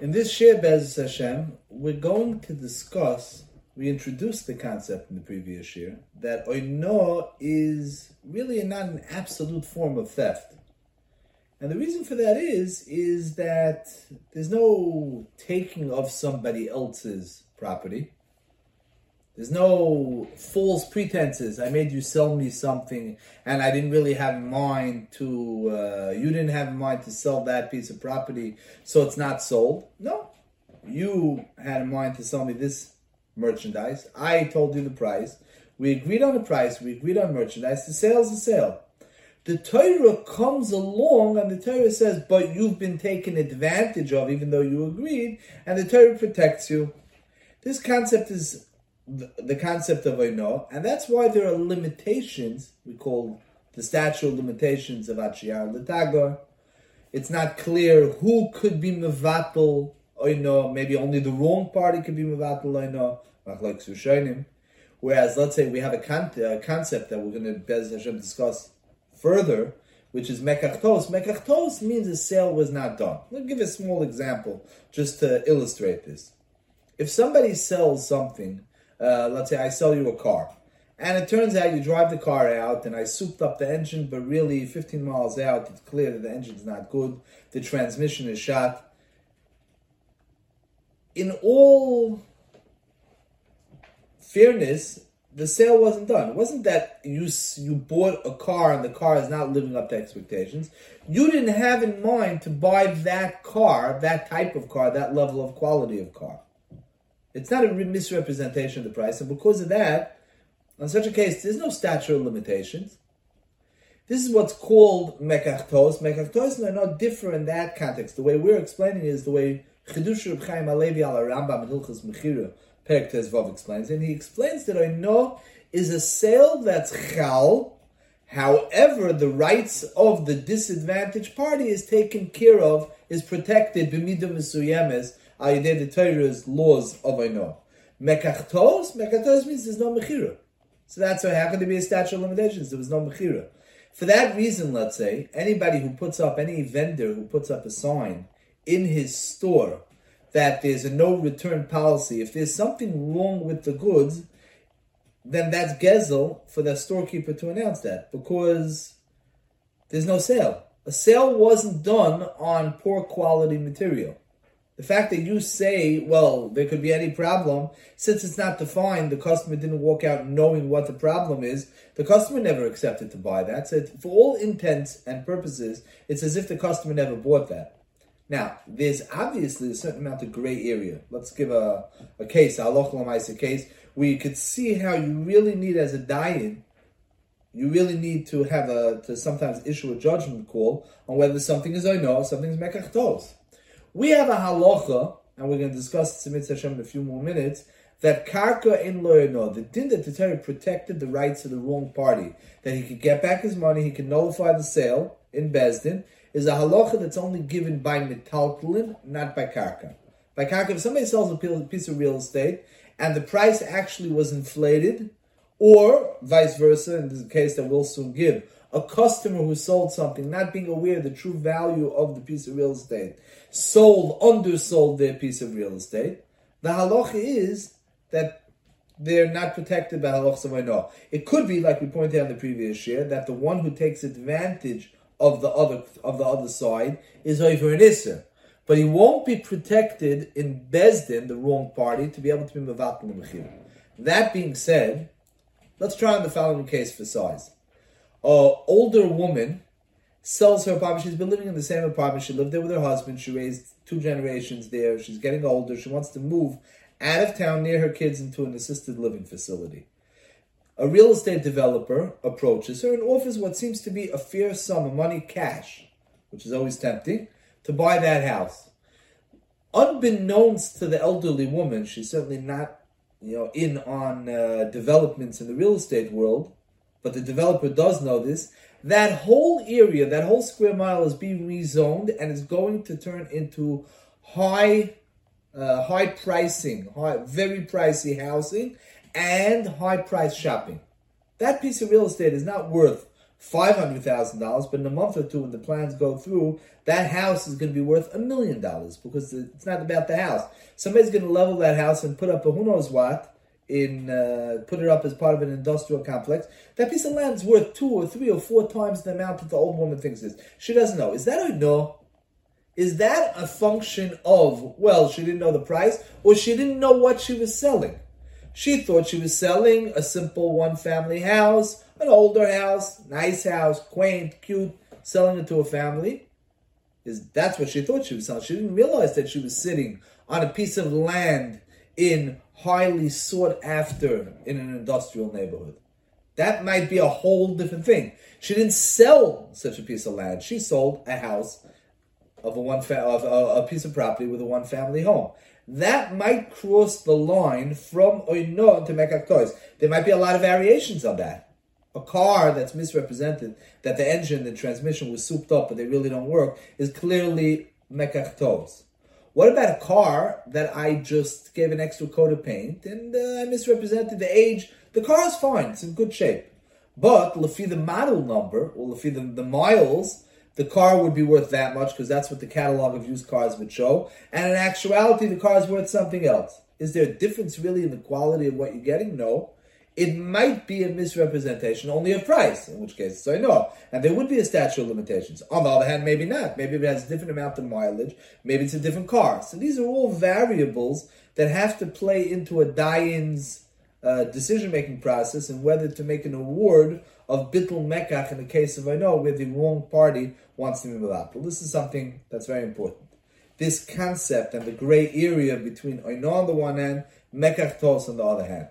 In this Shir Bez Hashem, we're going to discuss, we introduced the concept in the previous year, that oino is really not an absolute form of theft. And the reason for that is, is that there's no taking of somebody else's property. There's no false pretenses. I made you sell me something, and I didn't really have in mind to. Uh, you didn't have in mind to sell that piece of property, so it's not sold. No, you had in mind to sell me this merchandise. I told you the price. We agreed on the price. We agreed on merchandise. The sale's a sale. The Torah comes along and the Torah says, "But you've been taken advantage of, even though you agreed," and the Torah protects you. This concept is the, concept of Oino, and that's why there are limitations, we call the statute limitations of Achiyar Litagar. It's not clear who could be Mevatel Oino, maybe only the wrong party could be Mevatel Oino, like Sushanim. Whereas, let's say we have a, con- a concept that we're going to Bez Hashem discuss further, which is mekachtos. Mekachtos means a sale was not done. Let me give a small example just to illustrate this. If somebody sells something uh, let's say I sell you a car. And it turns out you drive the car out, and I souped up the engine, but really 15 miles out, it's clear that the engine's not good. The transmission is shot. In all fairness, the sale wasn't done. It wasn't that you you bought a car and the car is not living up to expectations. You didn't have in mind to buy that car, that type of car, that level of quality of car. It's not a misrepresentation of the price, and because of that, on such a case, there's no statute of limitations. This is what's called mekachtos. Mekachtos are not different in that context. The way we're explaining is the way Chidush Reb Chaim Alevi al Rambam in Hilchas Mechira Perek Tezvav explains, and he explains that oino is a sale that's chal. However, the rights of the disadvantaged party is taken care of, is protected b'midah Ayideh the Torah's laws of Oino. Mekachtos, mekachtos means there's no mechira. So that's why how can there be a statute of limitations? There was no mechira. For that reason, let's say, anybody who puts up, any vendor who puts up a sign in his store that there's a no return policy, if there's something wrong with the goods, then that's gezel for the storekeeper to announce that because there's no sale. A sale wasn't done on poor quality material. The fact that you say, well, there could be any problem, since it's not defined, the customer didn't walk out knowing what the problem is, the customer never accepted to buy that. So for all intents and purposes, it's as if the customer never bought that. Now, there's obviously a certain amount of gray area. Let's give a, a case, a halacha case, where you could see how you really need as a dayan, you really need to have a, to sometimes issue a judgment call on whether something is or something is mekachtos. We have a halacha, and we're going to discuss Tzimit Hashem in a few more minutes, that karka in loyano, the din that the Torah protected the rights of the wrong party, that he could get back his money, he could nullify the sale in Bezdin, is a halacha that's only given by metaltalin, not by karka. By karka, if somebody sells a piece of real estate and the price actually was inflated, or vice versa, in this case that we'll soon give, a customer who sold something, not being aware of the true value of the piece of real estate, sold, undersold their piece of real estate, the halacha is that they're not protected by halachas of no. It could be, like we pointed out in the previous year, that the one who takes advantage of the other of the other side is over an isser. But he won't be protected in Bezdin, the wrong party, to be able to be Mechir. That being said, let's try on the following case for size. A older woman sells her apartment. She's been living in the same apartment. She lived there with her husband. She raised two generations there. She's getting older. She wants to move out of town near her kids into an assisted living facility. A real estate developer approaches her and offers what seems to be a fair sum of money, cash, which is always tempting, to buy that house. Unbeknownst to the elderly woman, she's certainly not, you know, in on uh, developments in the real estate world, but the developer does know this. That whole area, that whole square mile is being rezoned and is going to turn into high, uh, high pricing, high, very pricey housing, and high price shopping. That piece of real estate is not worth $500,000, but in a month or two when the plans go through, that house is going to be worth a million dollars because it's not about the house. Somebody's going to level that house and put up a who knows what, in uh, put it up as part of an industrial complex. That piece of land is worth two or three or four times the amount that the old woman thinks it is. She doesn't know. Is that a no? Is that a function of, well, she didn't know the price, or she didn't know what she was selling? She thought she was selling a simple one family house, an older house, nice house, quaint, cute, selling it to a family. Is that's what she thought she was selling. She didn't realize that she was sitting on a piece of land in highly sought after in an industrial neighborhood. That might be a whole different thing. She didn't sell such a piece of land. She sold a house of a one fa- of a, a piece of property with a one family home that might cross the line from oino to mekach There might be a lot of variations on that. A car that's misrepresented, that the engine, the transmission was souped up, but they really don't work, is clearly mekach What about a car that I just gave an extra coat of paint and uh, I misrepresented the age? The car is fine; it's in good shape. But lefi the model number or lefi the, the miles, the car would be worth that much because that's what the catalog of used cars would show. And in actuality, the car is worth something else. Is there a difference really in the quality of what you're getting? No. It might be a misrepresentation only of price, in which case, so I know. And there would be a statute of limitations. On the other hand, maybe not. Maybe it has a different amount of mileage. Maybe it's a different car. So these are all variables that have to play into a dayan's uh, decision-making process and whether to make an award of bittul mekach in the case of oino where the wrong party wants to out. But this is something that's very important. This concept and the gray area between Oino on the one hand, Mekach Tos on the other hand.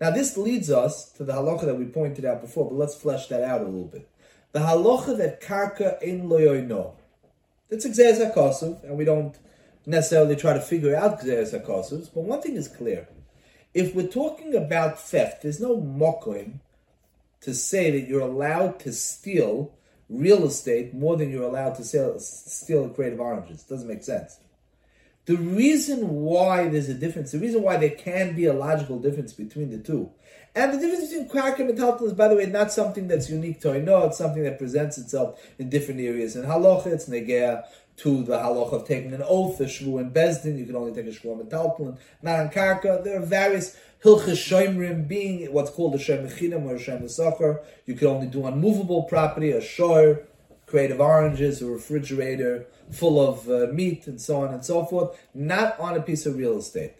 Now this leads us to the halacha that we pointed out before, but let's flesh that out a little bit. The halacha that karka in loyoino. That's Gzeres HaKosov, and we don't necessarily try to figure out Gzeres HaKosov, but one thing is clear. If we're talking about theft, there's no mokoim to say that you're allowed to steal real estate more than you're allowed to sell, steal a crate of oranges. It doesn't make sense. The reason why there's a difference, the reason why there can be a logical difference between the two, and the difference between Karka and Metaltal is, by the way, not something that's unique to know, it's something that presents itself in different areas. In Halacha, it's Negea to the Halacha of taking an oath, a Shvu and Bezdin, you can only take a Shvu and Metaltal, not on Karka. There are various Hilchas being what's called a Mechinim or a Sacher. You can only do on movable property, a shor, crate of oranges, a refrigerator full of uh, meat, and so on and so forth, not on a piece of real estate.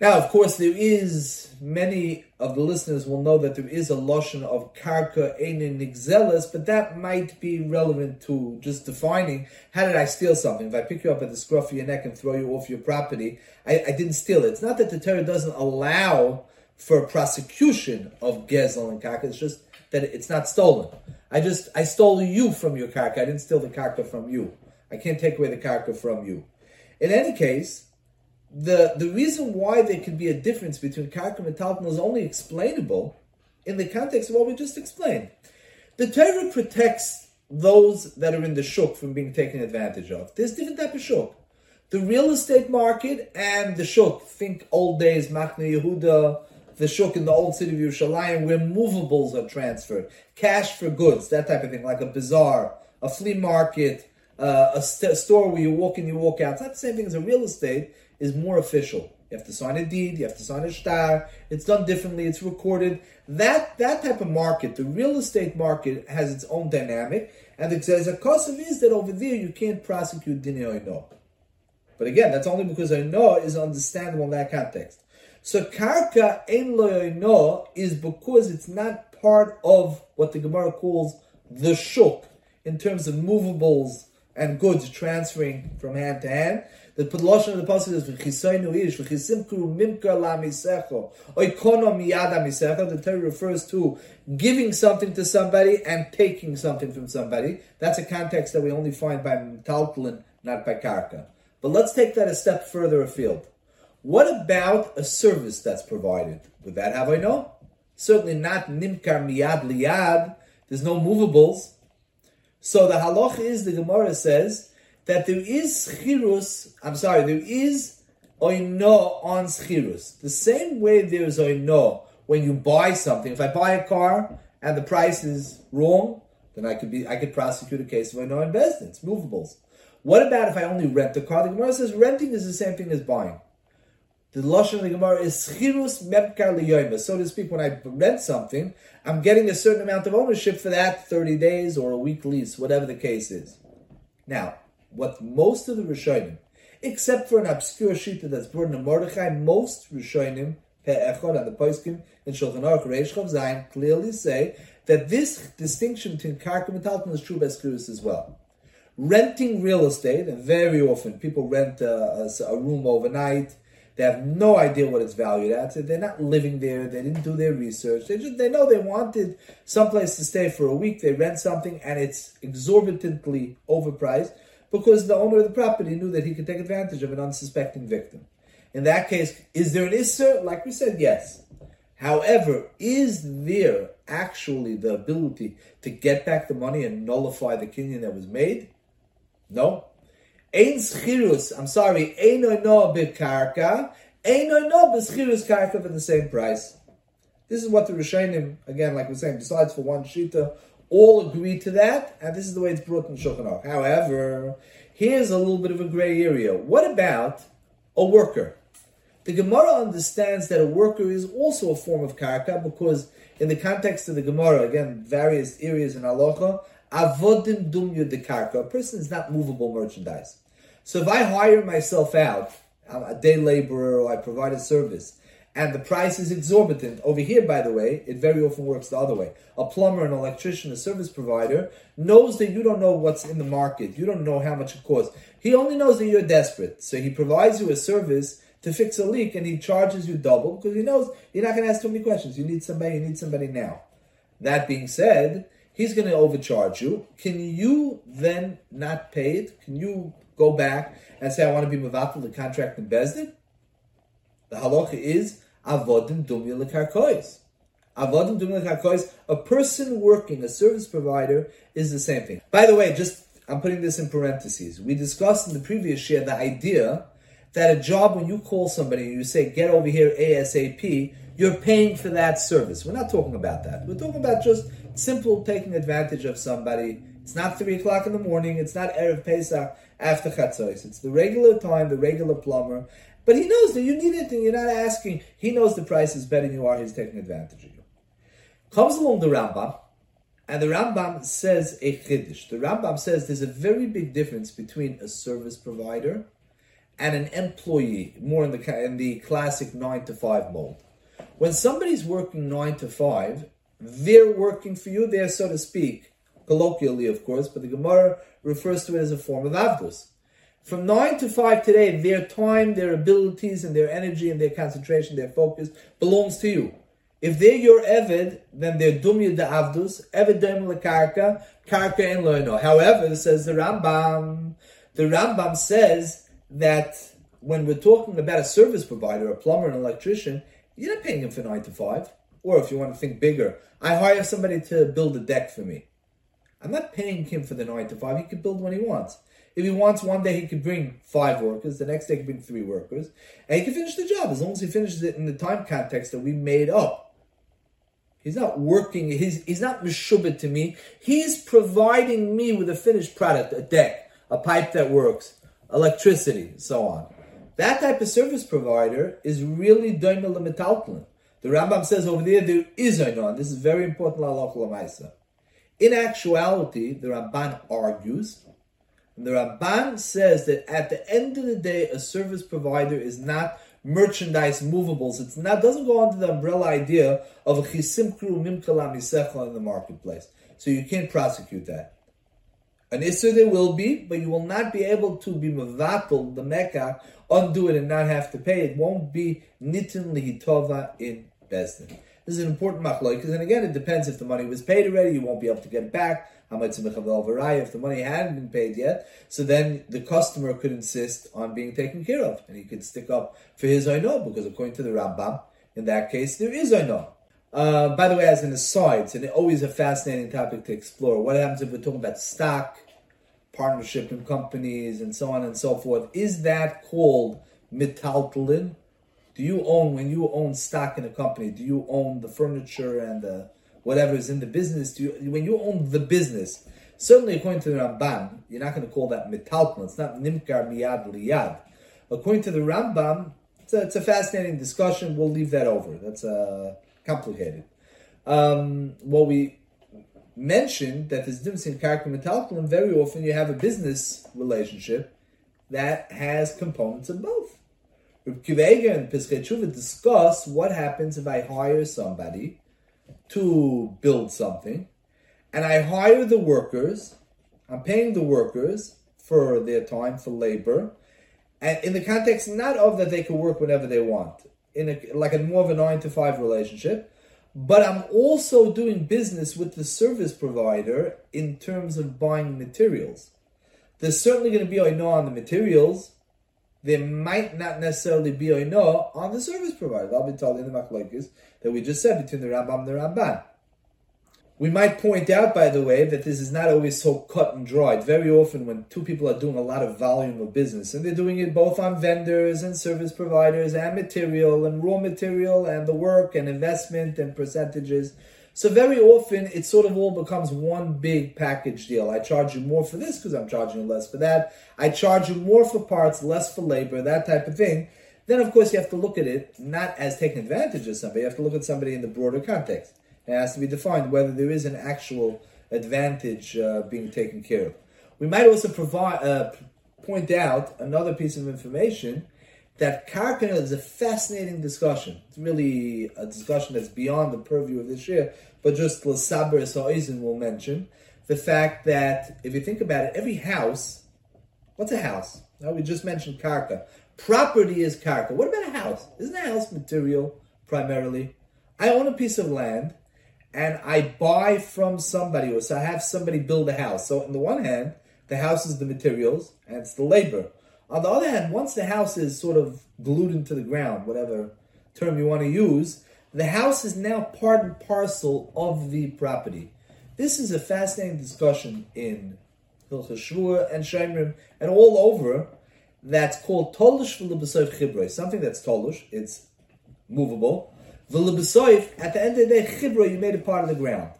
Now, of course, there is many of the listeners will know that there is a lotion of karka einin nigzelis, but that might be relevant to just defining how did I steal something? If I pick you up at the scruff of your neck and throw you off your property, I, I didn't steal it. It's not that the Torah doesn't allow for prosecution of gezel and karka. It's just that it's not stolen. I just I stole you from your karka. I didn't steal the karka from you. I can't take away the karka from you. In any case the the reason why there could be a difference between karka and talton is only explainable in the context of what we just explained. The Torah protects those that are in the shuk from being taken advantage of. There's different type of shuk. The real estate market and the shuk. Think old days, Machne Yehuda, the shuk in the old city of Yerushalayim, where movables are transferred, cash for goods, that type of thing, like a bazaar, a flea market, uh, a st- store where you walk in, you walk out. It's not the same thing as a real estate is more official. You have to sign a deed, you have to sign a shtar, it's done differently, it's recorded. That that type of market, the real estate market, has its own dynamic, and it the cost of is that over there you can't prosecute dinei no. But again, that's only because oino is understandable in that context. So karka ein no is because it's not part of what the Gemara calls the shuk in terms of movables and goods transferring from hand to hand. The lashon of the pasuk is v'chisoinu ish v'chisimku mimka la misecho oikono miyada misecho. The Torah refers to giving something to somebody and taking something from somebody. That's a context that we only find by Taltlin, not by Karka. But let's take that a step further afield. What about a service that's provided? Would that have oino? Certainly not nimkar miyad liyad. There's no movables. So the halach is the Gemara says that there is schirus, I'm sorry, there is oino on schirus. The same way there is oino when you buy something. If I buy a car and the price is wrong, Then I could be I could prosecute a case of I know investments, movables. What about if I only rent the car? The Gemara says renting is the same thing as buying. The lashon of the Gemara is schirus mebkar liyoyma. So to speak, when I rent something, I'm getting a certain amount of ownership for that 30 days or a week lease, whatever the case is. Now, what most of the Rishonim, except for an obscure shita that's brought in Mordechai, most Rishonim, Pe'echod and the Poiskim in Shulchan Aruch Reish Zayin clearly say that this distinction between karka and talton is true by schirus as well. Renting real estate, and very often people rent a, a, a room overnight, they have no idea what it's valued at. They're not living there. They didn't do their research. They just they know they wanted someplace to stay for a week. They rent something and it's exorbitantly overpriced because the owner of the property knew that he could take advantage of an unsuspecting victim. In that case, is there an isser? Like we said, yes. However, is there actually the ability to get back the money and nullify the kinyan that was made? No. Ein schirus, I'm sorry, ein no karka, ein no beschirus karka for the same price. This is what the Rishonim, again, like we're saying, besides for one shita, all agree to that, and this is the way it's brought in Shulchan Aruch. However, here's a little bit of a gray area. What about a worker? The Gemara understands that a worker is also a form of karka because in the context of the Gemara, again, various areas in halacha, avodim dumyu de karka. A person is not movable merchandise. So if I hire myself out, I'm a day laborer or I provide a service, and the price is exorbitant. Over here, by the way, it very often works the other way. A plumber, an electrician, a service provider knows that you don't know what's in the market. You don't know how much it costs. He only knows that you're desperate. So he provides you a service to fix a leak and he charges you double because he knows you're not going to ask too many questions. You need somebody, you need somebody now. That being said, he's going to overcharge you. Can you then not pay it? Can you go back and say, I want to be Mavatal the contract in Bezdin? The halacha is avodim dumya lekarkois. Avodim dumya lekarkois. A person working, a service provider, is the same thing. By the way, just I'm putting this in parentheses. We discussed in the previous year the idea that a job, when you call somebody and you say, get over here ASAP, you're paying for that service. We're not talking about that. We're talking about just simple taking advantage of somebody. It's not 3 o'clock in the morning. It's not Erev Pesach after Chatzos. It's the regular time, the regular plumber. But he knows that you need it and you're not asking. He knows the price is better than you are. He's taking advantage of you. Comes along the Rambam, and the Rambam says a chiddush. The Rambam says there's a very big difference between a service provider and an employee, more in the in the classic nine to five mold. When somebody's working nine to five, they're working for you. They're so to speak, colloquially, of course, but the Gemara refers to it as a form of avdus. From nine to five today, their time, their abilities, and their energy, and their concentration, their focus belongs to you. If they're your Eved, then they're Dumya de Avdus, Eved Dem Karka, Karka and Loino. However, says the Rambam, the Rambam says that when we're talking about a service provider, a plumber, an electrician, you're not paying him for nine to five. Or if you want to think bigger, I hire somebody to build a deck for me. I'm not paying him for the nine to five. He can build when he wants. If he wants one day, he could bring five workers. The next day, he could bring three workers, and he can finish the job as long as he finishes it in the time context that we made up. He's not working. He's he's not mishubit to me. He's providing me with a finished product, a deck, a pipe that works, electricity, so on. That type of service provider is really doimel metaltalin. The Rambam says over there there is a non. This is very important. In actuality, the Ramban argues, and the Ramban says that at the end of the day, a service provider is not merchandise movables. It's not doesn't go under the umbrella idea of a chisimkru mimkala misecha in the marketplace. So you can't prosecute that. An Isser there will be, but you will not be able to be Mavatal, the mekach, undo it and not have to pay. It won't be Nitin Lihitova in This is an important machlokes, and again, it depends if the money was paid already, you won't be able to get it back. If the money hadn't been paid yet, so then the customer could insist on being taken care of, and he could stick up for his oino, because according to the Rambam, in that case, there is oino. Uh, by the way, as an aside, it's always a fascinating topic to explore. What happens if we're talking about stock, partnership in companies, and so on and so forth? Is that called mitaltalin? Do you own, when you own stock in a company, do you own the furniture and the whatever is in the business. You, when you own the business, certainly according to the Ramban, you're not going to call that metalpon. It's not nimkar miyad liyad. According to the Rambam, it's a, it's a fascinating discussion. We'll leave that over. That's uh, complicated. Um, what we mentioned that there's difference in karka and very often you have a business relationship that has components of both. Kivega and Piskei discuss what happens if I hire somebody to build something, and I hire the workers. I'm paying the workers for their time for labor, and in the context not of that they can work whenever they want, in a, like a more of a nine to five relationship, but I'm also doing business with the service provider in terms of buying materials. There's certainly going to be oino on the materials. There might not necessarily be oino on the service provider. I'll be told in the machlokes that we just said between the Rambam and the Ramban. We might point out, by the way, that this is not always so cut and dried. Very often, when two people are doing a lot of volume of business, and they're doing it both on vendors and service providers and material and raw material and the work and investment and percentages. So very often, it sort of all becomes one big package deal. I charge you more for this because I'm charging you less for that. I charge you more for parts, less for labor, that type of thing. Then, of course, you have to look at it not as taking advantage of somebody. You have to look at somebody in the broader context. It has to be defined whether there is an actual advantage uh, being taken care of. We might also provide uh, point out another piece of information that karka is a fascinating discussion. It's really a discussion that's beyond the purview of this year, but just Lasaber Sa'izin will mention the fact that if you think about it, every house, what's a house? Now we just mentioned karka. Property is karka. What about a house? Isn't a house material primarily? I own a piece of land and I buy from somebody, or so I have somebody build a house. So on the one hand, the house is the materials and it's the labor. On the other hand, once the house is sort of glued into the ground, whatever term you want to use, the house is now part and parcel of the property. This is a fascinating discussion in Hilchah Shvua and Shemrim and all over. That's called Tolush v'lebesoif chibroi. Something that's Tolush, it's movable, V'lebesoif, at the end of the day, chibra, you made it part of the ground.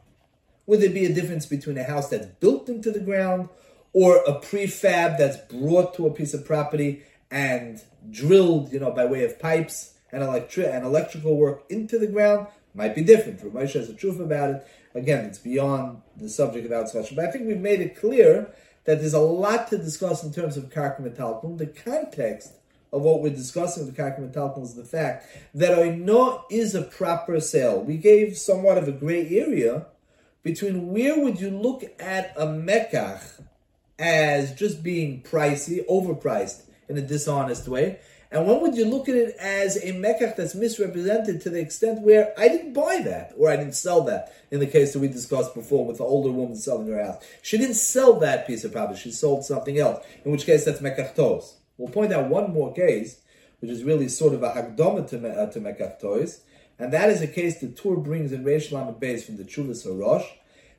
Would there be a difference between a house that's built into the ground or a prefab that's brought to a piece of property and drilled, you know, by way of pipes and, electri- and electrical work into the ground? Might be different. Ramesh has a truth about it. Again, it's beyond the subject of our discussion. But I think we've made it clear that there's a lot to discuss in terms of metalpum. The context of what we're discussing with Karka is the fact that Oino is a proper sale. We gave somewhat of a gray area between where would you look at a Mekach as just being pricey, overpriced in a dishonest way, and when would you look at it as a Mekach that's misrepresented to the extent where I didn't buy that or I didn't sell that in the case that we discussed before with the older woman selling her house. She didn't sell that piece of property, she sold something else, in which case that's Mekach Tos. We'll point out one more case, which is really sort of a hagdoma to, uh, to Mekach and that is a case the Tur brings in Reish Lamed Beis from the Chuvas Harosh.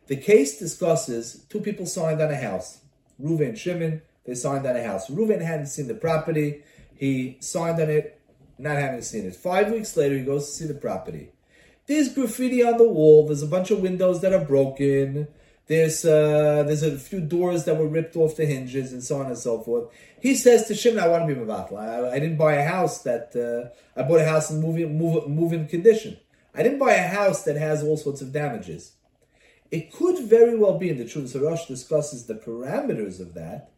The case discusses two people signed on a house. Ruven Shimon, they signed on a house. Ruven hadn't seen the property. He signed on it, not having seen it. Five weeks later, he goes to see the property. There's graffiti on the wall. There's a bunch of windows that are broken. There's uh, there's a few doors that were ripped off the hinges and so on and so forth. He says to Shimon, "I want to be mevatel. I, I didn't buy a house that uh, I bought a house in moving move, move condition. I didn't buy a house that has all sorts of damages. It could very well be, and the Chuvas Harosh discusses the parameters of that,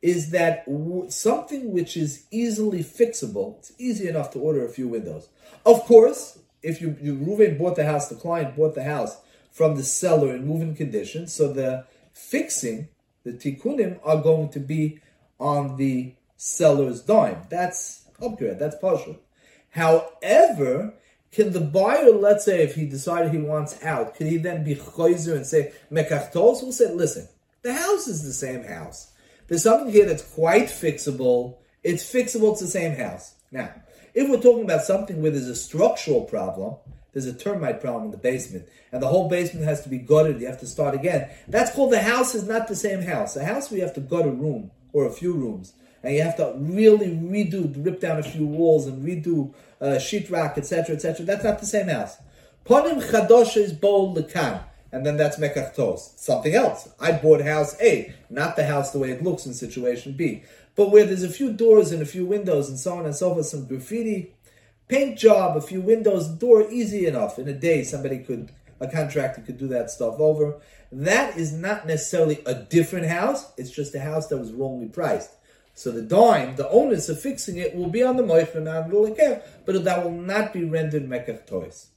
is that w- something which is easily fixable. It's easy enough to order a few windows. Of course, if you, you Ruven bought the house, the client bought the house from the seller in moving condition. So the fixing, the tikkunim, are going to be on the seller's dime. That's upgrade. That's partial. However, can the buyer, let's say, if he decided he wants out, could he then be choizer and say mekachtos? We'll say, listen, the house is the same house. There's something here that's quite fixable. It's fixable. It's the same house. Now, if we're talking about something where there's a structural problem, there's a termite problem in the basement, and the whole basement has to be gutted. You have to start again. That's called the house is not the same house. A house we have to gut a room or a few rooms, and you have to really redo, rip down a few walls and redo uh, sheetrock, etc., etc. That's not the same house. Ponim chadosh is bol lekan, and then that's mekach tos. Something else. I bought house A, not the house the way it looks in situation B, but where there's a few doors and a few windows and so on and so forth, some graffiti, paint job, a few windows, door, easy enough. In a day, somebody could, a contractor could do that stuff over. That is not necessarily a different house. It's just a house that was wrongly priced. So the dime, the onus of fixing it will be on the moich and on the but that will not be rendered mekach tos.